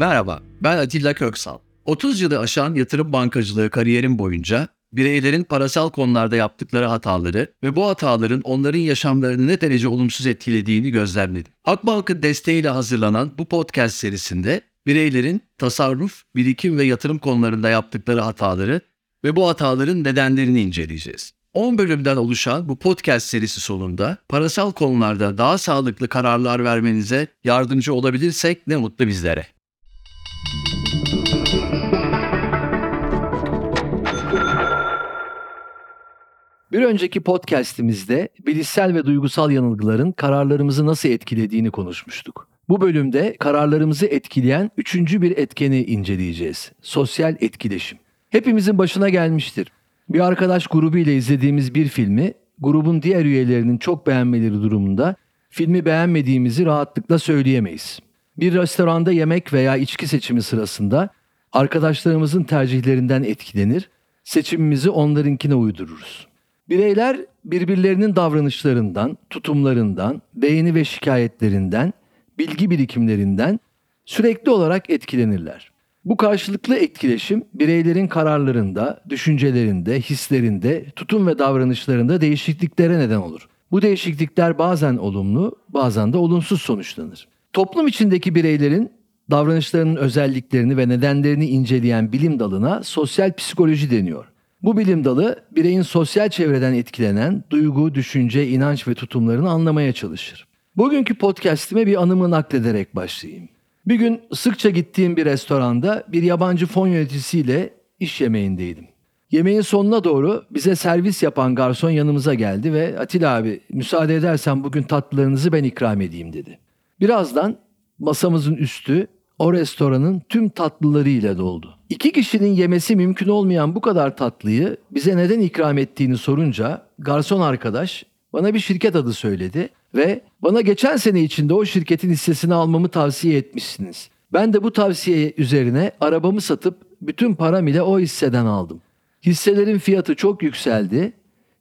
Merhaba, ben Atilla Köksal. 30 yılı aşan yatırım bankacılığı kariyerim boyunca bireylerin parasal konularda yaptıkları hataları ve bu hataların onların yaşamlarını ne derece olumsuz etkilediğini gözlemledim. Akbank'ın desteğiyle hazırlanan bu podcast serisinde bireylerin tasarruf, birikim ve yatırım konularında yaptıkları hataları ve bu hataların nedenlerini inceleyeceğiz. 10 bölümden oluşan bu podcast serisi sonunda parasal konularda daha sağlıklı kararlar vermenize yardımcı olabilirsek ne mutlu bizlere. Bir önceki podcast'imizde bilişsel ve duygusal yanılgıların kararlarımızı nasıl etkilediğini konuşmuştuk. Bu bölümde kararlarımızı etkileyen üçüncü bir etkeni inceleyeceğiz. Sosyal etkileşim. Hepimizin başına gelmiştir. Bir arkadaş grubu ile izlediğimiz bir filmi grubun diğer üyelerinin çok beğenmeleri durumunda filmi beğenmediğimizi rahatlıkla söyleyemeyiz. Bir restoranda yemek veya içki seçimi sırasında arkadaşlarımızın tercihlerinden etkilenir, seçimimizi onlarınkine uydururuz. Bireyler birbirlerinin davranışlarından, tutumlarından, beğeni ve şikayetlerinden, bilgi birikimlerinden sürekli olarak etkilenirler. Bu karşılıklı etkileşim bireylerin kararlarında, düşüncelerinde, hislerinde, tutum ve davranışlarında değişikliklere neden olur. Bu değişiklikler bazen olumlu, bazen de olumsuz sonuçlanır. Toplum içindeki bireylerin davranışlarının özelliklerini ve nedenlerini inceleyen bilim dalına sosyal psikoloji deniyor. Bu bilim dalı bireyin sosyal çevreden etkilenen duygu, düşünce, inanç ve tutumlarını anlamaya çalışır. Bugünkü podcast'ime bir anımı naklederek başlayayım. Bir gün sıkça gittiğim bir restoranda bir yabancı fon yöneticisiyle iş yemeğindeydim. Yemeğin sonuna doğru bize servis yapan garson yanımıza geldi ve Atilla abi müsaade edersen bugün tatlılarınızı ben ikram edeyim dedi. Birazdan masamızın üstü o restoranın tüm tatlılarıyla doldu. İki kişinin yemesi mümkün olmayan bu kadar tatlıyı bize neden ikram ettiğini sorunca garson arkadaş bana bir şirket adı söyledi ve bana geçen sene içinde o şirketin hissesini almamı tavsiye etmişsiniz. Ben de bu tavsiye üzerine arabamı satıp bütün param ile o hisseden aldım. Hisselerin fiyatı çok yükseldi.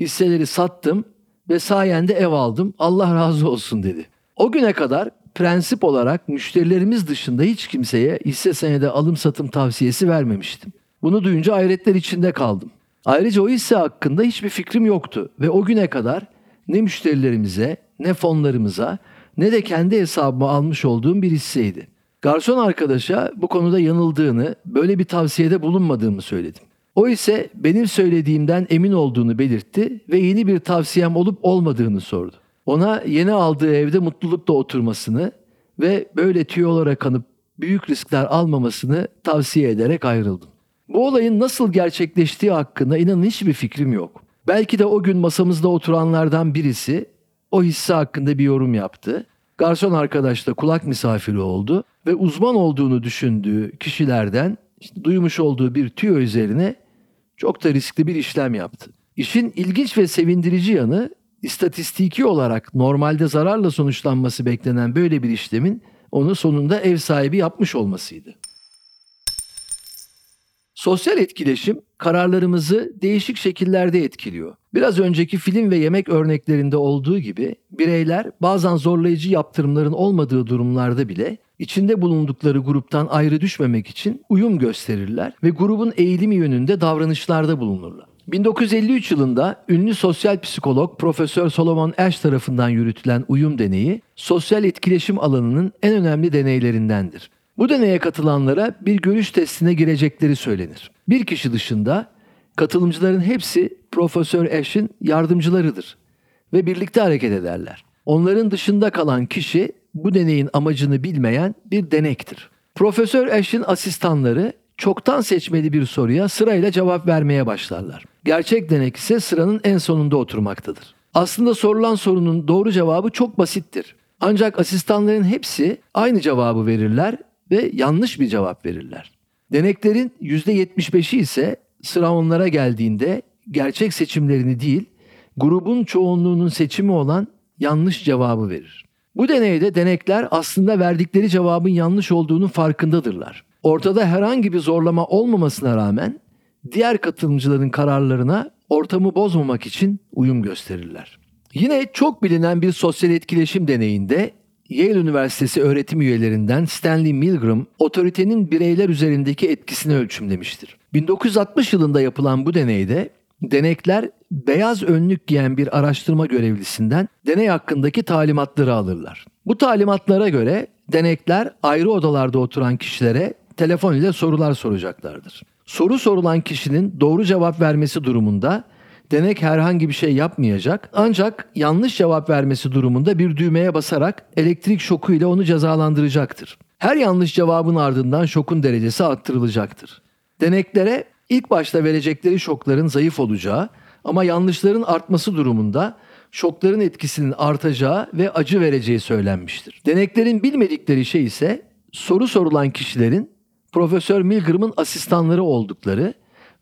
Hisseleri sattım ve sayende ev aldım. Allah razı olsun dedi. O güne kadar prensip olarak müşterilerimiz dışında hiç kimseye hisse senedi alım satım tavsiyesi vermemiştim. Bunu duyunca hayretler içinde kaldım. Ayrıca o hisse hakkında hiçbir fikrim yoktu ve o güne kadar ne müşterilerimize, ne fonlarımıza, ne de kendi hesabıma almış olduğum bir hisseydi. Garson arkadaşa bu konuda yanıldığını, böyle bir tavsiyede bulunmadığımı söyledim. O ise benim söylediğimden emin olduğunu belirtti ve yeni bir tavsiyem olup olmadığını sordu. Ona yeni aldığı evde mutlulukla oturmasını ve böyle tüyolara kanıp büyük riskler almamasını tavsiye ederek ayrıldım. Bu olayın nasıl gerçekleştiği hakkında inanın hiçbir fikrim yok. Belki de o gün masamızda oturanlardan birisi o hisse hakkında bir yorum yaptı. Garson arkadaş da kulak misafiri oldu ve uzman olduğunu düşündüğü kişilerden işte duymuş olduğu bir tüyo üzerine çok da riskli bir işlem yaptı. İşin ilginç ve sevindirici yanı istatistiki olarak normalde zararla sonuçlanması beklenen böyle bir işlemin onu sonunda ev sahibi yapmış olmasıydı. Sosyal etkileşim kararlarımızı değişik şekillerde etkiliyor. Biraz önceki film ve yemek örneklerinde olduğu gibi bireyler bazen zorlayıcı yaptırımların olmadığı durumlarda bile içinde bulundukları gruptan ayrı düşmemek için uyum gösterirler ve grubun eğilimi yönünde davranışlarda bulunurlar. 1953 yılında ünlü sosyal psikolog Profesör Solomon Ash tarafından yürütülen uyum deneyi sosyal etkileşim alanının en önemli deneylerindendir. Bu deneye katılanlara bir görüş testine girecekleri söylenir. Bir kişi dışında katılımcıların hepsi Profesör Ash'in yardımcılarıdır ve birlikte hareket ederler. Onların dışında kalan kişi bu deneyin amacını bilmeyen bir denektir. Profesör Ash'in asistanları çoktan seçmeli bir soruya sırayla cevap vermeye başlarlar. Gerçek denek ise sıranın en sonunda oturmaktadır. Aslında sorulan sorunun doğru cevabı çok basittir. Ancak asistanların hepsi aynı cevabı verirler ve yanlış bir cevap verirler. Deneklerin %75'i ise sıra onlara geldiğinde gerçek seçimlerini değil, grubun çoğunluğunun seçimi olan yanlış cevabı verir. Bu deneyde denekler aslında verdikleri cevabın yanlış olduğunu farkındadırlar. Ortada herhangi bir zorlama olmamasına rağmen diğer katılımcıların kararlarına ortamı bozmamak için uyum gösterirler. Yine çok bilinen bir sosyal etkileşim deneyinde Yale Üniversitesi öğretim üyelerinden Stanley Milgram, otoritenin bireyler üzerindeki etkisini ölçümlemiştir. 1960 yılında yapılan bu deneyde denekler beyaz önlük giyen bir araştırma görevlisinden deney hakkındaki talimatları alırlar. Bu talimatlara göre denekler ayrı odalarda oturan kişilere telefon ile sorular soracaklardır. Soru sorulan kişinin doğru cevap vermesi durumunda denek herhangi bir şey yapmayacak ancak yanlış cevap vermesi durumunda bir düğmeye basarak elektrik şoku ile onu cezalandıracaktır. Her yanlış cevabın ardından şokun derecesi arttırılacaktır. Deneklere ilk başta verecekleri şokların zayıf olacağı ama yanlışların artması durumunda şokların etkisinin artacağı ve acı vereceği söylenmiştir. Deneklerin bilmedikleri şey ise soru sorulan kişilerin Profesör Milgram'ın asistanları oldukları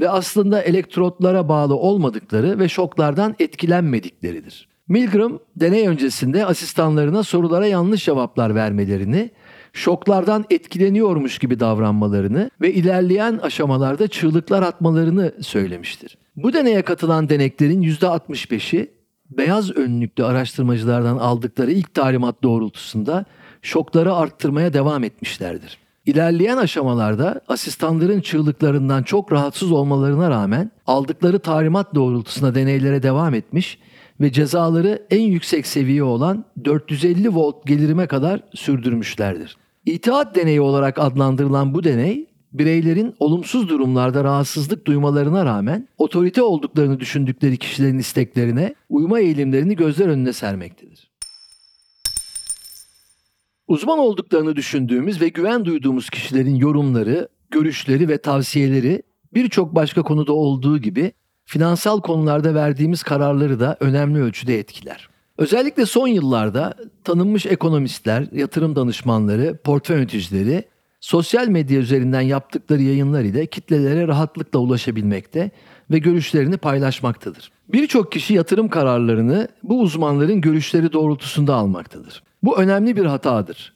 ve aslında elektrotlara bağlı olmadıkları ve şoklardan etkilenmedikleridir. Milgram deney öncesinde asistanlarına sorulara yanlış cevaplar vermelerini, şoklardan etkileniyormuş gibi davranmalarını ve ilerleyen aşamalarda çığlıklar atmalarını söylemiştir. Bu deneye katılan deneklerin %65'i beyaz önlüklü araştırmacılardan aldıkları ilk talimat doğrultusunda şokları arttırmaya devam etmişlerdir. İlerleyen aşamalarda asistanların çığlıklarından çok rahatsız olmalarına rağmen aldıkları talimat doğrultusunda deneylere devam etmiş ve cezaları en yüksek seviye olan 450 volt gelirime kadar sürdürmüşlerdir. İtaat deneyi olarak adlandırılan bu deney bireylerin olumsuz durumlarda rahatsızlık duymalarına rağmen otorite olduklarını düşündükleri kişilerin isteklerine uyma eğilimlerini gözler önüne sermektedir. Uzman olduklarını düşündüğümüz ve güven duyduğumuz kişilerin yorumları, görüşleri ve tavsiyeleri birçok başka konuda olduğu gibi finansal konularda verdiğimiz kararları da önemli ölçüde etkiler. Özellikle son yıllarda tanınmış ekonomistler, yatırım danışmanları, portföy yöneticileri sosyal medya üzerinden yaptıkları yayınlar ile kitlelere rahatlıkla ulaşabilmekte ve görüşlerini paylaşmaktadır. Birçok kişi yatırım kararlarını bu uzmanların görüşleri doğrultusunda almaktadır. Bu önemli bir hatadır.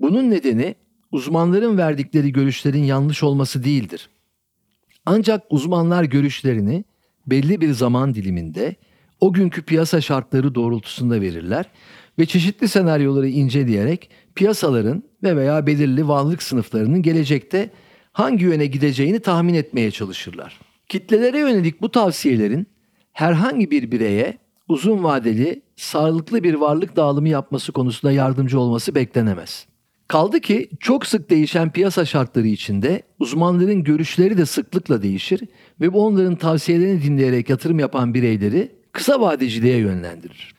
Bunun nedeni uzmanların verdikleri görüşlerin yanlış olması değildir. Ancak uzmanlar görüşlerini belli bir zaman diliminde o günkü piyasa şartları doğrultusunda verirler ve çeşitli senaryoları inceleyerek piyasaların ve veya belirli varlık sınıflarının gelecekte hangi yöne gideceğini tahmin etmeye çalışırlar. Kitlelere yönelik bu tavsiyelerin herhangi bir bireye uzun vadeli, sağlıklı bir varlık dağılımı yapması konusunda yardımcı olması beklenemez. Kaldı ki çok sık değişen piyasa şartları içinde uzmanların görüşleri de sıklıkla değişir ve bu onların tavsiyelerini dinleyerek yatırım yapan bireyleri kısa vadeciliğe yönlendirir.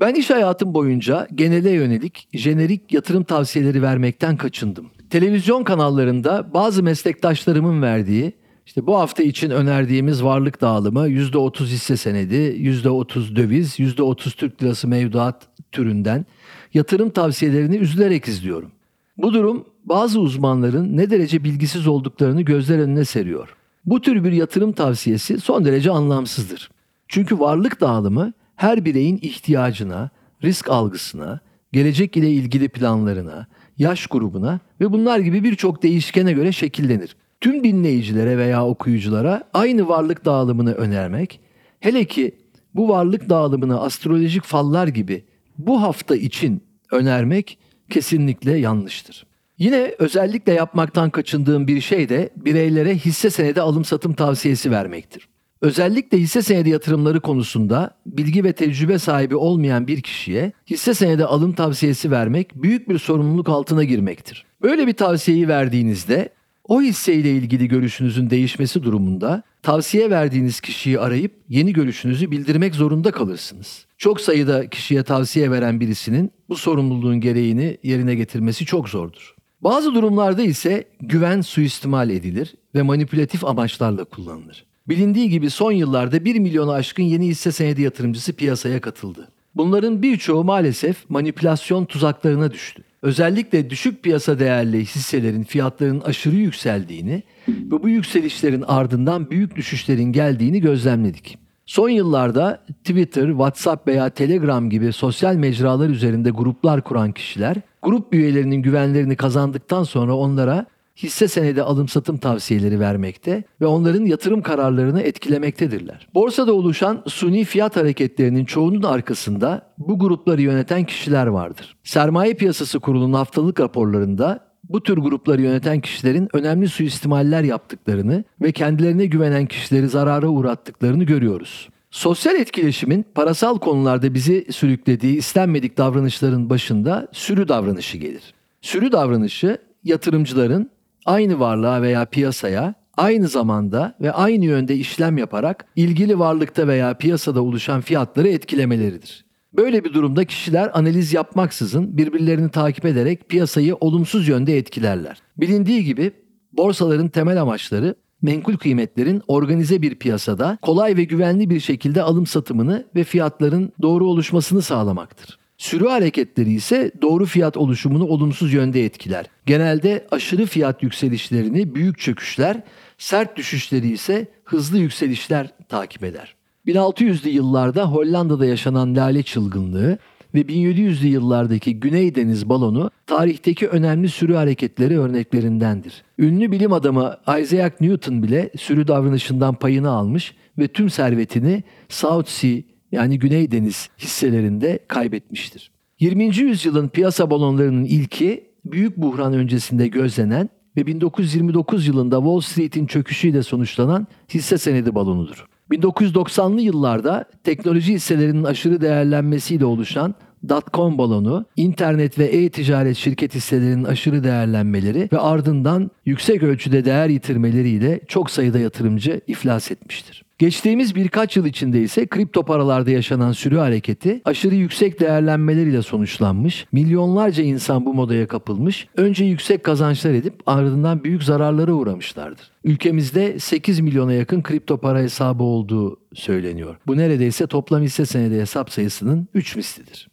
Ben iş hayatım boyunca genele yönelik jenerik yatırım tavsiyeleri vermekten kaçındım. Televizyon kanallarında bazı meslektaşlarımın verdiği işte bu hafta için önerdiğimiz varlık dağılımı %30 hisse senedi, %30 döviz, %30 Türk lirası mevduat türünden yatırım tavsiyelerini üzülerek izliyorum. Bu durum bazı uzmanların ne derece bilgisiz olduklarını gözler önüne seriyor. Bu tür bir yatırım tavsiyesi son derece anlamsızdır. Çünkü varlık dağılımı her bireyin ihtiyacına, risk algısına, gelecek ile ilgili planlarına, yaş grubuna ve bunlar gibi birçok değişkene göre şekillenir. Tüm dinleyicilere veya okuyuculara aynı varlık dağılımını önermek, hele ki bu varlık dağılımını astrolojik fallar gibi bu hafta için önermek kesinlikle yanlıştır. Yine özellikle yapmaktan kaçındığım bir şey de bireylere hisse senedi alım satım tavsiyesi vermektir. Özellikle hisse senedi yatırımları konusunda bilgi ve tecrübe sahibi olmayan bir kişiye hisse senedi alım tavsiyesi vermek büyük bir sorumluluk altına girmektir. Böyle bir tavsiyeyi verdiğinizde o hisseyle ilgili görüşünüzün değişmesi durumunda tavsiye verdiğiniz kişiyi arayıp yeni görüşünüzü bildirmek zorunda kalırsınız. Çok sayıda kişiye tavsiye veren birisinin bu sorumluluğun gereğini yerine getirmesi çok zordur. Bazı durumlarda ise güven suistimal edilir ve manipülatif amaçlarla kullanılır. Bilindiği gibi son yıllarda 1 milyonu aşkın yeni hisse senedi yatırımcısı piyasaya katıldı. Bunların birçoğu maalesef manipülasyon tuzaklarına düştü. Özellikle düşük piyasa değerli hisselerin fiyatlarının aşırı yükseldiğini ve bu yükselişlerin ardından büyük düşüşlerin geldiğini gözlemledik. Son yıllarda Twitter, WhatsApp veya Telegram gibi sosyal mecralar üzerinde gruplar kuran kişiler, grup üyelerinin güvenlerini kazandıktan sonra onlara hisse senedi alım satım tavsiyeleri vermekte ve onların yatırım kararlarını etkilemektedirler. Borsada oluşan suni fiyat hareketlerinin çoğunun arkasında bu grupları yöneten kişiler vardır. Sermaye Piyasası Kurulu'nun haftalık raporlarında bu tür grupları yöneten kişilerin önemli suistimaller yaptıklarını ve kendilerine güvenen kişileri zarara uğrattıklarını görüyoruz. Sosyal etkileşimin parasal konularda bizi sürüklediği istenmedik davranışların başında sürü davranışı gelir. Sürü davranışı yatırımcıların aynı varlığa veya piyasaya aynı zamanda ve aynı yönde işlem yaparak ilgili varlıkta veya piyasada oluşan fiyatları etkilemeleridir. Böyle bir durumda kişiler analiz yapmaksızın birbirlerini takip ederek piyasayı olumsuz yönde etkilerler. Bilindiği gibi borsaların temel amaçları menkul kıymetlerin organize bir piyasada kolay ve güvenli bir şekilde alım satımını ve fiyatların doğru oluşmasını sağlamaktır. Sürü hareketleri ise doğru fiyat oluşumunu olumsuz yönde etkiler. Genelde aşırı fiyat yükselişlerini büyük çöküşler, sert düşüşleri ise hızlı yükselişler takip eder. 1600'lü yıllarda Hollanda'da yaşanan lale çılgınlığı ve 1700'lü yıllardaki Güney Deniz balonu tarihteki önemli sürü hareketleri örneklerindendir. Ünlü bilim adamı Isaac Newton bile sürü davranışından payını almış ve tüm servetini South Sea yani Güney Deniz hisselerinde kaybetmiştir. 20. yüzyılın piyasa balonlarının ilki büyük buhran öncesinde gözlenen ve 1929 yılında Wall Street'in çöküşüyle sonuçlanan hisse senedi balonudur. 1990'lı yıllarda teknoloji hisselerinin aşırı değerlenmesiyle oluşan dotcom balonu, internet ve e-ticaret şirket hisselerinin aşırı değerlenmeleri ve ardından yüksek ölçüde değer yitirmeleriyle çok sayıda yatırımcı iflas etmiştir. Geçtiğimiz birkaç yıl içinde ise kripto paralarda yaşanan sürü hareketi aşırı yüksek değerlenmeleriyle sonuçlanmış, milyonlarca insan bu modaya kapılmış, önce yüksek kazançlar edip ardından büyük zararlara uğramışlardır. Ülkemizde 8 milyona yakın kripto para hesabı olduğu söyleniyor. Bu neredeyse toplam hisse senedi hesap sayısının 3 mislidir.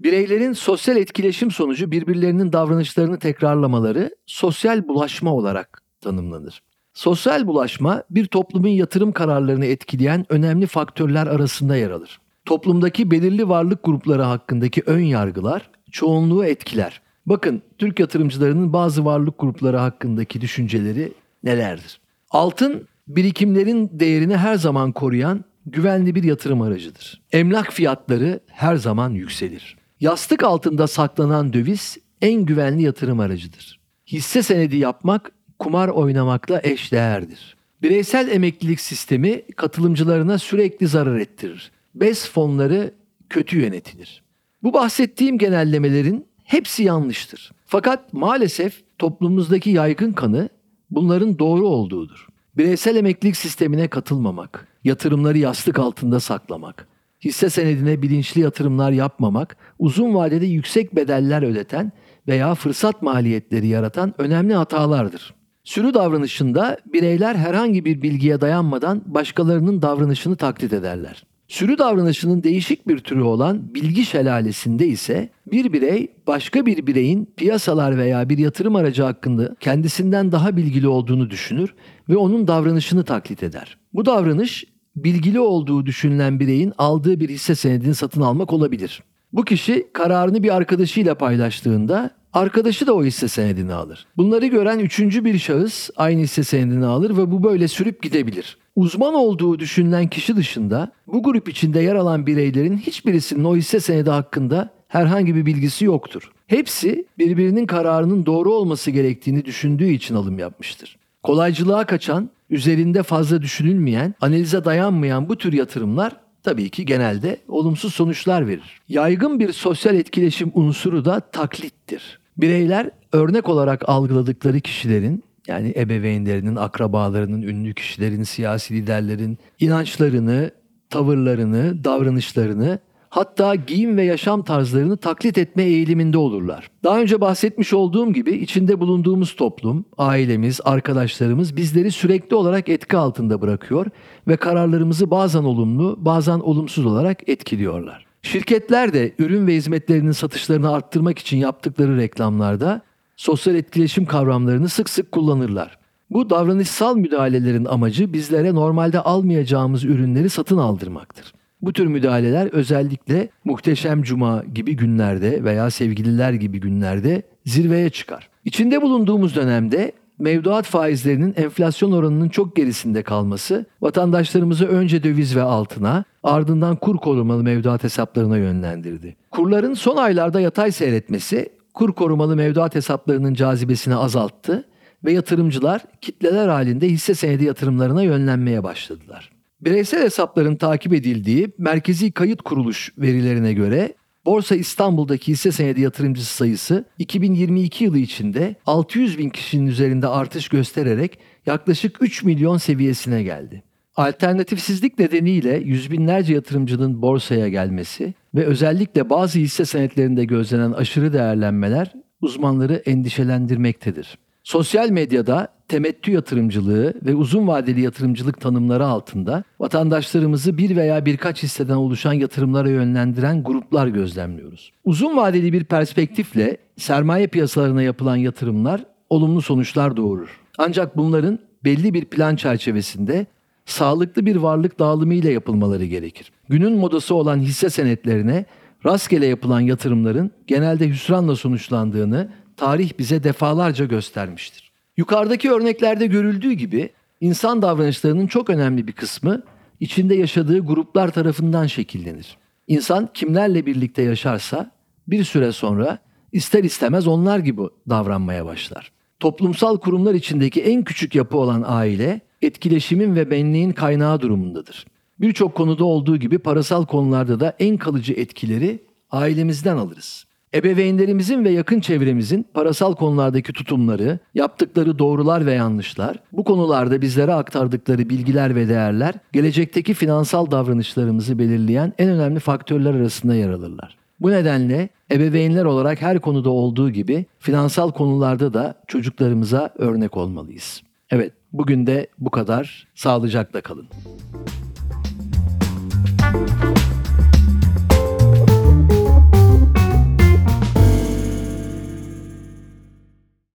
Bireylerin sosyal etkileşim sonucu birbirlerinin davranışlarını tekrarlamaları sosyal bulaşma olarak tanımlanır. Sosyal bulaşma bir toplumun yatırım kararlarını etkileyen önemli faktörler arasında yer alır. Toplumdaki belirli varlık grupları hakkındaki ön yargılar çoğunluğu etkiler. Bakın Türk yatırımcılarının bazı varlık grupları hakkındaki düşünceleri nelerdir? Altın birikimlerin değerini her zaman koruyan güvenli bir yatırım aracıdır. Emlak fiyatları her zaman yükselir. Yastık altında saklanan döviz en güvenli yatırım aracıdır. Hisse senedi yapmak kumar oynamakla eşdeğerdir. Bireysel emeklilik sistemi katılımcılarına sürekli zarar ettirir. BES fonları kötü yönetilir. Bu bahsettiğim genellemelerin hepsi yanlıştır. Fakat maalesef toplumumuzdaki yaygın kanı bunların doğru olduğudur. Bireysel emeklilik sistemine katılmamak, yatırımları yastık altında saklamak, hisse senedine bilinçli yatırımlar yapmamak, uzun vadede yüksek bedeller ödeten veya fırsat maliyetleri yaratan önemli hatalardır. Sürü davranışında bireyler herhangi bir bilgiye dayanmadan başkalarının davranışını taklit ederler. Sürü davranışının değişik bir türü olan bilgi şelalesinde ise bir birey başka bir bireyin piyasalar veya bir yatırım aracı hakkında kendisinden daha bilgili olduğunu düşünür ve onun davranışını taklit eder. Bu davranış bilgili olduğu düşünülen bireyin aldığı bir hisse senedini satın almak olabilir. Bu kişi kararını bir arkadaşıyla paylaştığında arkadaşı da o hisse senedini alır. Bunları gören üçüncü bir şahıs aynı hisse senedini alır ve bu böyle sürüp gidebilir. Uzman olduğu düşünülen kişi dışında bu grup içinde yer alan bireylerin hiçbirisinin o hisse senedi hakkında herhangi bir bilgisi yoktur. Hepsi birbirinin kararının doğru olması gerektiğini düşündüğü için alım yapmıştır. Kolaycılığa kaçan, üzerinde fazla düşünülmeyen, analize dayanmayan bu tür yatırımlar tabii ki genelde olumsuz sonuçlar verir. Yaygın bir sosyal etkileşim unsuru da taklittir. Bireyler örnek olarak algıladıkları kişilerin yani ebeveynlerinin, akrabalarının, ünlü kişilerin, siyasi liderlerin inançlarını, tavırlarını, davranışlarını hatta giyim ve yaşam tarzlarını taklit etme eğiliminde olurlar. Daha önce bahsetmiş olduğum gibi içinde bulunduğumuz toplum, ailemiz, arkadaşlarımız bizleri sürekli olarak etki altında bırakıyor ve kararlarımızı bazen olumlu, bazen olumsuz olarak etkiliyorlar. Şirketler de ürün ve hizmetlerinin satışlarını arttırmak için yaptıkları reklamlarda sosyal etkileşim kavramlarını sık sık kullanırlar. Bu davranışsal müdahalelerin amacı bizlere normalde almayacağımız ürünleri satın aldırmaktır. Bu tür müdahaleler özellikle muhteşem cuma gibi günlerde veya sevgililer gibi günlerde zirveye çıkar. İçinde bulunduğumuz dönemde mevduat faizlerinin enflasyon oranının çok gerisinde kalması vatandaşlarımızı önce döviz ve altına ardından kur korumalı mevduat hesaplarına yönlendirdi. Kurların son aylarda yatay seyretmesi kur korumalı mevduat hesaplarının cazibesini azalttı ve yatırımcılar kitleler halinde hisse senedi yatırımlarına yönlenmeye başladılar. Bireysel hesapların takip edildiği Merkezi Kayıt Kuruluş verilerine göre Borsa İstanbul'daki hisse senedi yatırımcısı sayısı 2022 yılı içinde 600 bin kişinin üzerinde artış göstererek yaklaşık 3 milyon seviyesine geldi. Alternatifsizlik nedeniyle yüz binlerce yatırımcının borsaya gelmesi ve özellikle bazı hisse senetlerinde gözlenen aşırı değerlenmeler uzmanları endişelendirmektedir. Sosyal medyada temettü yatırımcılığı ve uzun vadeli yatırımcılık tanımları altında vatandaşlarımızı bir veya birkaç hisseden oluşan yatırımlara yönlendiren gruplar gözlemliyoruz. Uzun vadeli bir perspektifle sermaye piyasalarına yapılan yatırımlar olumlu sonuçlar doğurur. Ancak bunların belli bir plan çerçevesinde sağlıklı bir varlık dağılımı ile yapılmaları gerekir. Günün modası olan hisse senetlerine rastgele yapılan yatırımların genelde hüsranla sonuçlandığını tarih bize defalarca göstermiştir. Yukarıdaki örneklerde görüldüğü gibi insan davranışlarının çok önemli bir kısmı içinde yaşadığı gruplar tarafından şekillenir. İnsan kimlerle birlikte yaşarsa bir süre sonra ister istemez onlar gibi davranmaya başlar. Toplumsal kurumlar içindeki en küçük yapı olan aile etkileşimin ve benliğin kaynağı durumundadır. Birçok konuda olduğu gibi parasal konularda da en kalıcı etkileri ailemizden alırız. Ebeveynlerimizin ve yakın çevremizin parasal konulardaki tutumları, yaptıkları doğrular ve yanlışlar, bu konularda bizlere aktardıkları bilgiler ve değerler, gelecekteki finansal davranışlarımızı belirleyen en önemli faktörler arasında yer alırlar. Bu nedenle ebeveynler olarak her konuda olduğu gibi finansal konularda da çocuklarımıza örnek olmalıyız. Evet, bugün de bu kadar. Sağlıcakla kalın.